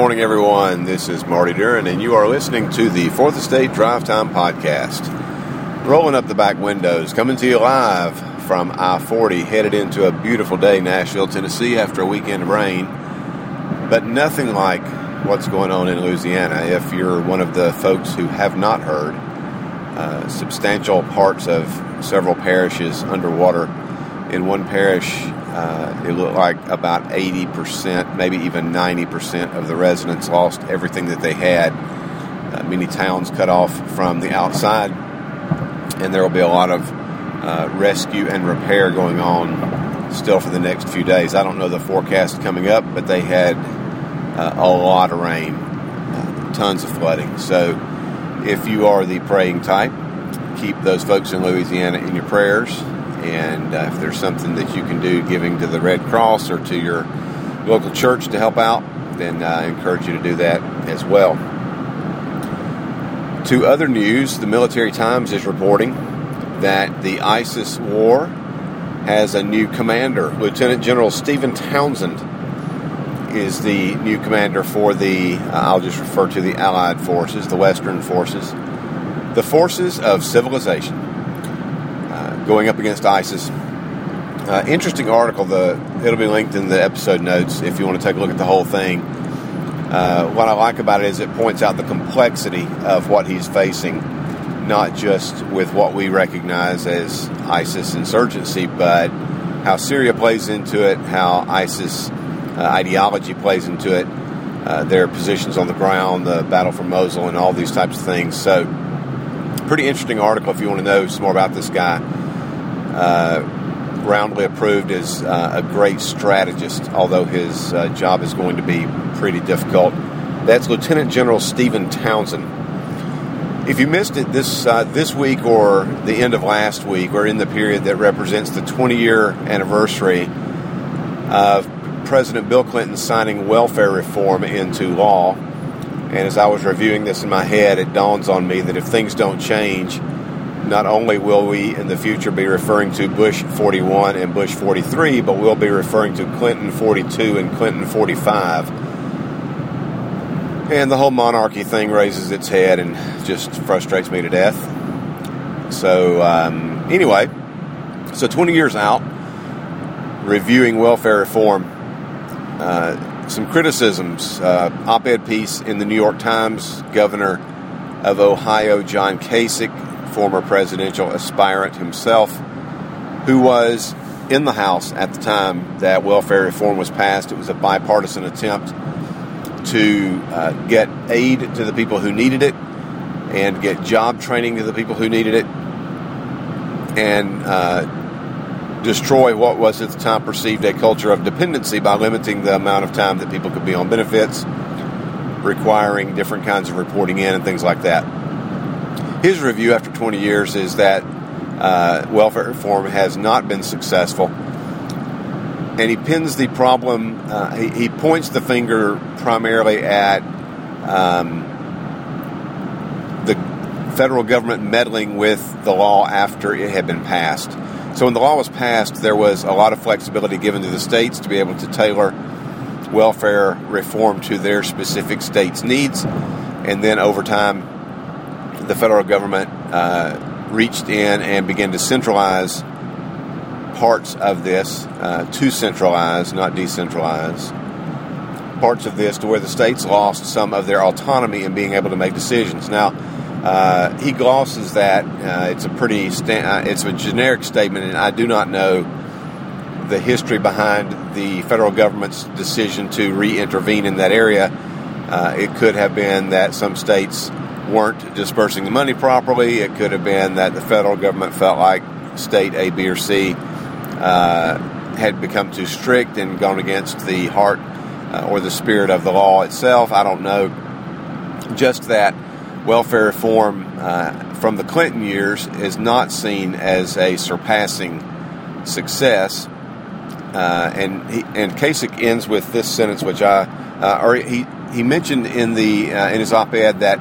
Morning, everyone. This is Marty Duren, and you are listening to the Fourth Estate Drive Time Podcast. Rolling up the back windows, coming to you live from I 40, headed into a beautiful day, Nashville, Tennessee, after a weekend of rain. But nothing like what's going on in Louisiana. If you're one of the folks who have not heard, uh, substantial parts of several parishes underwater. In one parish, uh, it looked like about 80%, maybe even 90% of the residents lost everything that they had. Uh, many towns cut off from the outside, and there will be a lot of uh, rescue and repair going on still for the next few days. I don't know the forecast coming up, but they had uh, a lot of rain, uh, tons of flooding. So if you are the praying type, keep those folks in Louisiana in your prayers and uh, if there's something that you can do giving to the Red Cross or to your local church to help out, then uh, I encourage you to do that as well. To other news, the Military Times is reporting that the ISIS war has a new commander. Lieutenant General Stephen Townsend is the new commander for the, uh, I'll just refer to the Allied forces, the Western forces, the forces of civilization going up against ISIS. Uh, interesting article. The it'll be linked in the episode notes if you want to take a look at the whole thing. Uh, what I like about it is it points out the complexity of what he's facing, not just with what we recognize as ISIS insurgency, but how Syria plays into it, how ISIS uh, ideology plays into it, uh, their positions on the ground, the battle for Mosul, and all these types of things. So, pretty interesting article if you want to know some more about this guy roundly approved as uh, a great strategist, although his uh, job is going to be pretty difficult. That's Lieutenant General Stephen Townsend. If you missed it this uh, this week or the end of last week, or in the period that represents the 20 year anniversary of President Bill Clinton signing welfare reform into law, and as I was reviewing this in my head, it dawns on me that if things don't change, not only will we in the future be referring to Bush 41 and Bush 43, but we'll be referring to Clinton 42 and Clinton 45. And the whole monarchy thing raises its head and just frustrates me to death. So, um, anyway, so 20 years out, reviewing welfare reform, uh, some criticisms. Uh, op ed piece in the New York Times, Governor of Ohio, John Kasich, former presidential aspirant himself, who was in the House at the time that welfare reform was passed. It was a bipartisan attempt to uh, get aid to the people who needed it and get job training to the people who needed it and uh, destroy what was at the time perceived a culture of dependency by limiting the amount of time that people could be on benefits, requiring different kinds of reporting in and things like that his review after 20 years is that uh, welfare reform has not been successful. And he pins the problem, uh, he, he, points the finger primarily at um, the federal government meddling with the law after it had been passed. So when the law was passed, there was a lot of flexibility given to the states to be able to tailor welfare reform to their specific states' needs. And then over time, the federal government uh, reached in and began to centralize parts of this, uh, to centralize, not decentralize, parts of this to where the states lost some of their autonomy in being able to make decisions. Now, uh, he glosses that uh, it's a pretty sta- uh, it's a generic statement, and I do not know the history behind the federal government's decision to re-intervene in that area. Uh, it could have been that some states weren't dispersing the money properly. It could have been that the federal government felt like state A, B, or C uh, had become too strict and gone against the heart uh, or the spirit of the law itself. I don't know. Just that welfare reform uh, from the Clinton years is not seen as a surpassing success. Uh, and he, and Kasich ends with this sentence, which I uh, or he he mentioned in the uh, in his op-ed that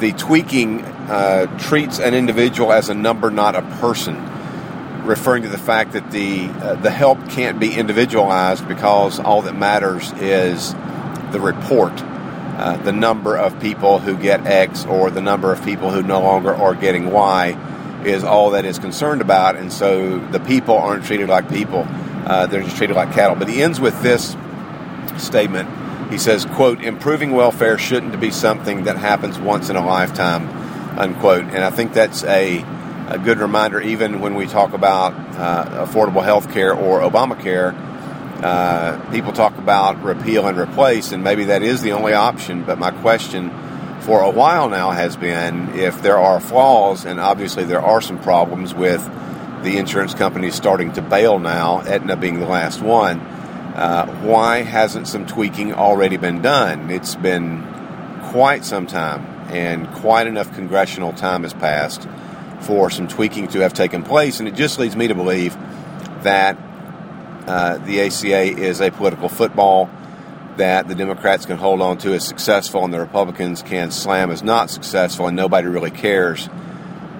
the tweaking uh, treats an individual as a number, not a person, referring to the fact that the uh, the help can't be individualized because all that matters is the report, uh, the number of people who get X or the number of people who no longer are getting Y is all that is concerned about, and so the people aren't treated like people; uh, they're just treated like cattle. But he ends with this statement. He says, "quote Improving welfare shouldn't be something that happens once in a lifetime." Unquote. And I think that's a a good reminder, even when we talk about uh, affordable health care or Obamacare. Uh, people talk about repeal and replace, and maybe that is the only option. But my question for a while now has been if there are flaws, and obviously there are some problems with the insurance companies starting to bail now, Aetna being the last one, uh, why hasn't some tweaking already been done? It's been quite some time, and quite enough congressional time has passed for some tweaking to have taken place, and it just leads me to believe that uh, the ACA is a political football that the Democrats can hold on to as successful and the Republicans can slam as not successful, and nobody really cares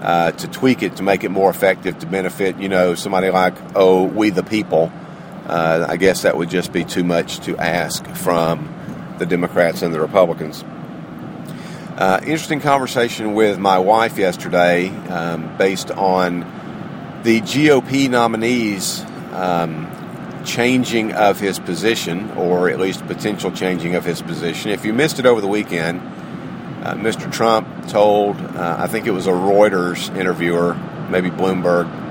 uh, to tweak it to make it more effective to benefit, you know, somebody like, oh, we the people. Uh, I guess that would just be too much to ask from the Democrats and the Republicans. Uh, interesting conversation with my wife yesterday um, based on the GOP nominees um, changing of his position, or at least potential changing of his position. If you missed it over the weekend, uh, Mr. Trump told, uh, I think it was a Reuters interviewer, maybe Bloomberg,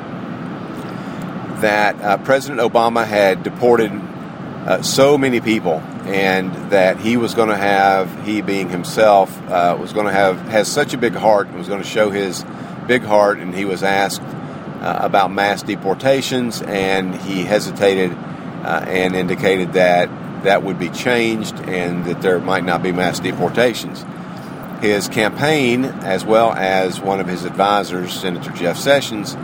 that uh, President Obama had deported uh, so many people and that he was going to have, he being himself, uh, was going to have, has such a big heart and was going to show his big heart. And he was asked uh, about mass deportations, and he hesitated uh, and indicated that that would be changed and that there might not be mass deportations. His campaign, as well as one of his advisors, Senator Jeff Sessions,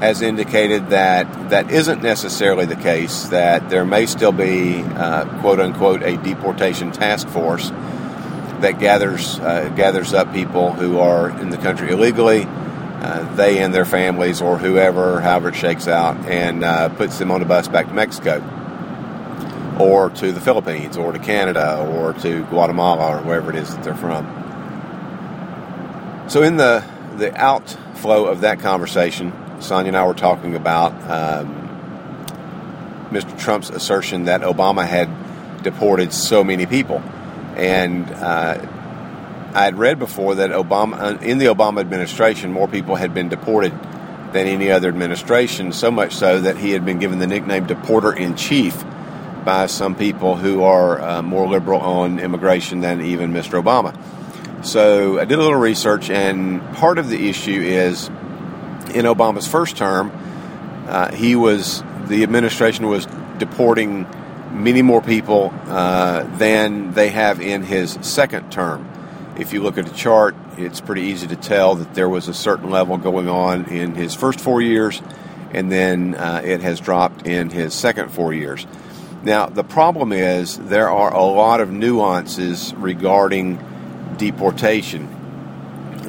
has indicated that that isn't necessarily the case, that there may still be, uh, quote unquote, a deportation task force that gathers, uh, gathers up people who are in the country illegally uh, they and their families or whoever, however it shakes out, and uh, puts them on a bus back to Mexico or to the Philippines or to Canada or to Guatemala or wherever it is that they're from. So, in the, the outflow of that conversation, Sonia and I were talking about um, Mr. Trump's assertion that Obama had deported so many people. And uh, I had read before that Obama, uh, in the Obama administration, more people had been deported than any other administration, so much so that he had been given the nickname Deporter in Chief by some people who are uh, more liberal on immigration than even Mr. Obama. So I did a little research, and part of the issue is in Obama's first term, uh, he was the administration was deporting many more people uh, than they have in his second term. If you look at the chart, it's pretty easy to tell that there was a certain level going on in his first four years, and then uh, it has dropped in his second four years. Now, the problem is there are a lot of nuances regarding deportation.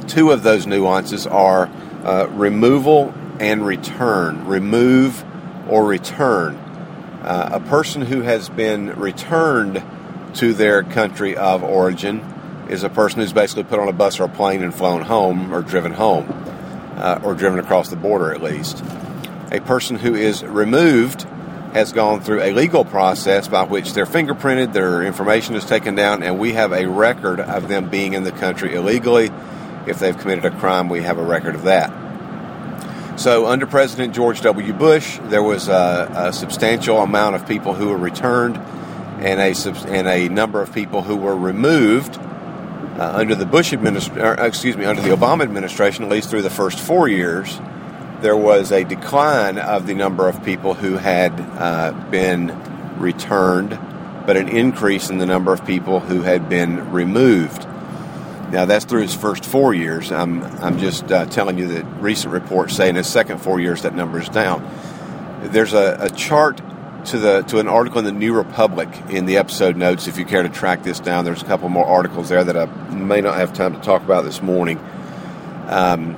Two of those nuances are uh, removal and return. Remove or return. Uh, a person who has been returned to their country of origin is a person who's basically put on a bus or a plane and flown home or driven home uh, or driven across the border at least. A person who is removed has gone through a legal process by which they're fingerprinted, their information is taken down, and we have a record of them being in the country illegally. If they've committed a crime, we have a record of that. So, under President George W. Bush, there was a, a substantial amount of people who were returned and a, and a number of people who were removed uh, under the Bush administration, excuse me, under the Obama administration, at least through the first four years, there was a decline of the number of people who had uh, been returned, but an increase in the number of people who had been removed. Now that's through his first four years. I'm I'm just uh, telling you that recent reports say in his second four years that number is down. There's a, a chart to the to an article in the New Republic in the episode notes. If you care to track this down, there's a couple more articles there that I may not have time to talk about this morning. Um,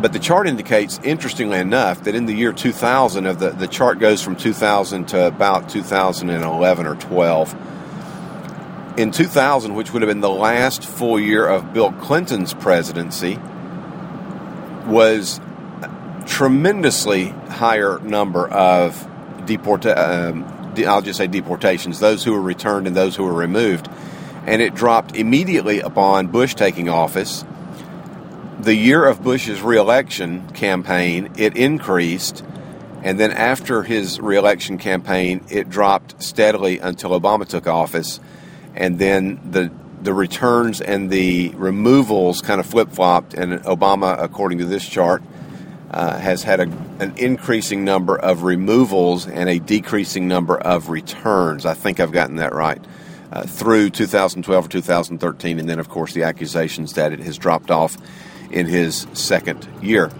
but the chart indicates, interestingly enough, that in the year 2000, of the the chart goes from 2000 to about 2011 or 12. In 2000, which would have been the last full year of Bill Clinton's presidency, was tremendously higher number of deporta- um, I'll just say deportations, those who were returned and those who were removed. And it dropped immediately upon Bush taking office. The year of Bush's reelection campaign, it increased. And then after his reelection campaign, it dropped steadily until Obama took office. And then the the returns and the removals kind of flip flopped, and Obama, according to this chart, uh, has had a, an increasing number of removals and a decreasing number of returns. I think I've gotten that right. Uh, through 2012 or 2013, and then, of course, the accusations that it has dropped off in his second year.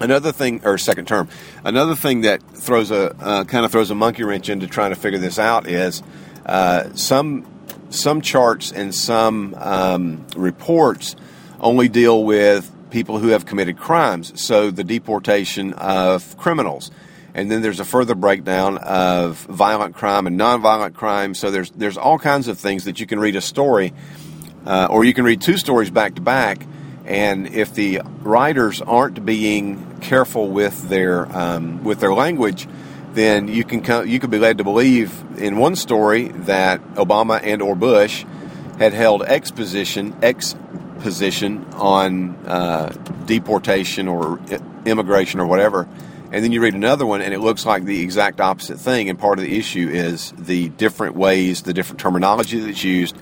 Another thing, or second term, another thing that throws a uh, kind of throws a monkey wrench into trying to figure this out is uh, some some charts and some um, reports only deal with people who have committed crimes, so the deportation of criminals. And then there's a further breakdown of violent crime and nonviolent crime. So there's there's all kinds of things that you can read a story, uh, or you can read two stories back to back. And if the writers aren't being careful with their um, with their language, then you can come, you could be led to believe in one story that Obama and or Bush had held X position X position on uh, deportation or immigration or whatever, and then you read another one and it looks like the exact opposite thing. And part of the issue is the different ways, the different terminology that's used,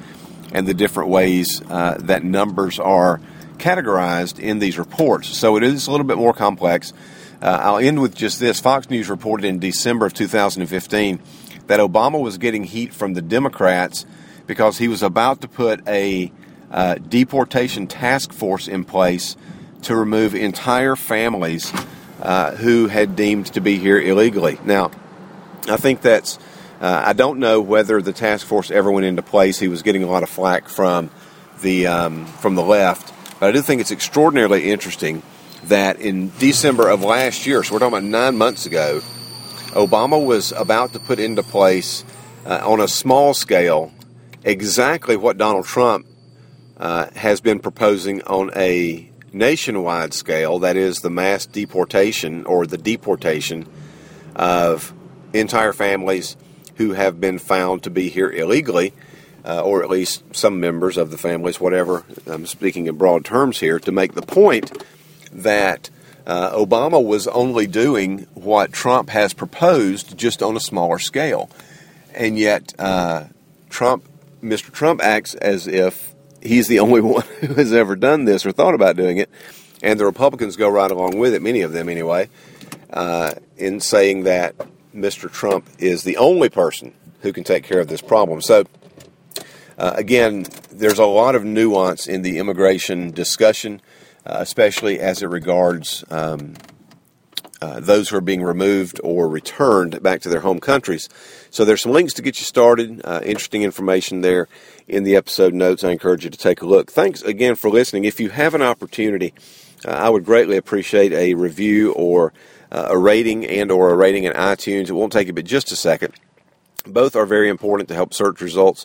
and the different ways uh, that numbers are categorized in these reports. So it is a little bit more complex. Uh, I'll end with just this. Fox News reported in December of 2015 that Obama was getting heat from the Democrats because he was about to put a uh, deportation task force in place to remove entire families uh, who had deemed to be here illegally. Now, I think that's. Uh, I don't know whether the task force ever went into place. He was getting a lot of flack from the um, from the left, but I do think it's extraordinarily interesting that in December of last year, so we're talking about nine months ago, Obama was about to put into place uh, on a small scale exactly what Donald Trump uh, has been proposing on a nationwide scale, that is, the mass deportation or the deportation of entire families who have been found to be here illegally, uh, or at least some members of the families, whatever. I'm speaking in broad terms here to make the point that uh, Obama was only doing what Trump has proposed, just on a smaller scale, and yet uh, Trump, Mr. Trump, acts as if he's the only one who has ever done this or thought about doing it, and the Republicans go right along with it, many of them anyway, uh, in saying that Mr. Trump is the only person who can take care of this problem. So, uh, again, there's a lot of nuance in the immigration discussion, especially as it regards um, uh, those who are being removed or returned back to their home countries. So there's some links to get you started. Uh, interesting information there in the episode notes. I encourage you to take a look. Thanks again for listening. If you have an opportunity, uh, I would greatly appreciate a review or uh, a rating and or a rating in iTunes. It won't take you but just a second. Both are very important to help search results.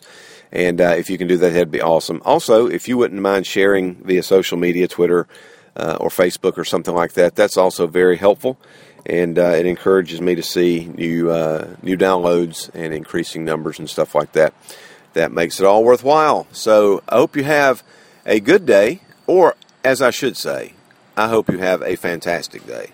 And uh, if you can do that, that'd be awesome. Also, if you wouldn't mind sharing via social media, Twitter, uh, or Facebook or something like that. That's also very helpful, and uh, it encourages me to see new uh, new downloads and increasing numbers and stuff like that. That makes it all worthwhile. So I hope you have a good day, or as I should say, I hope you have a fantastic day.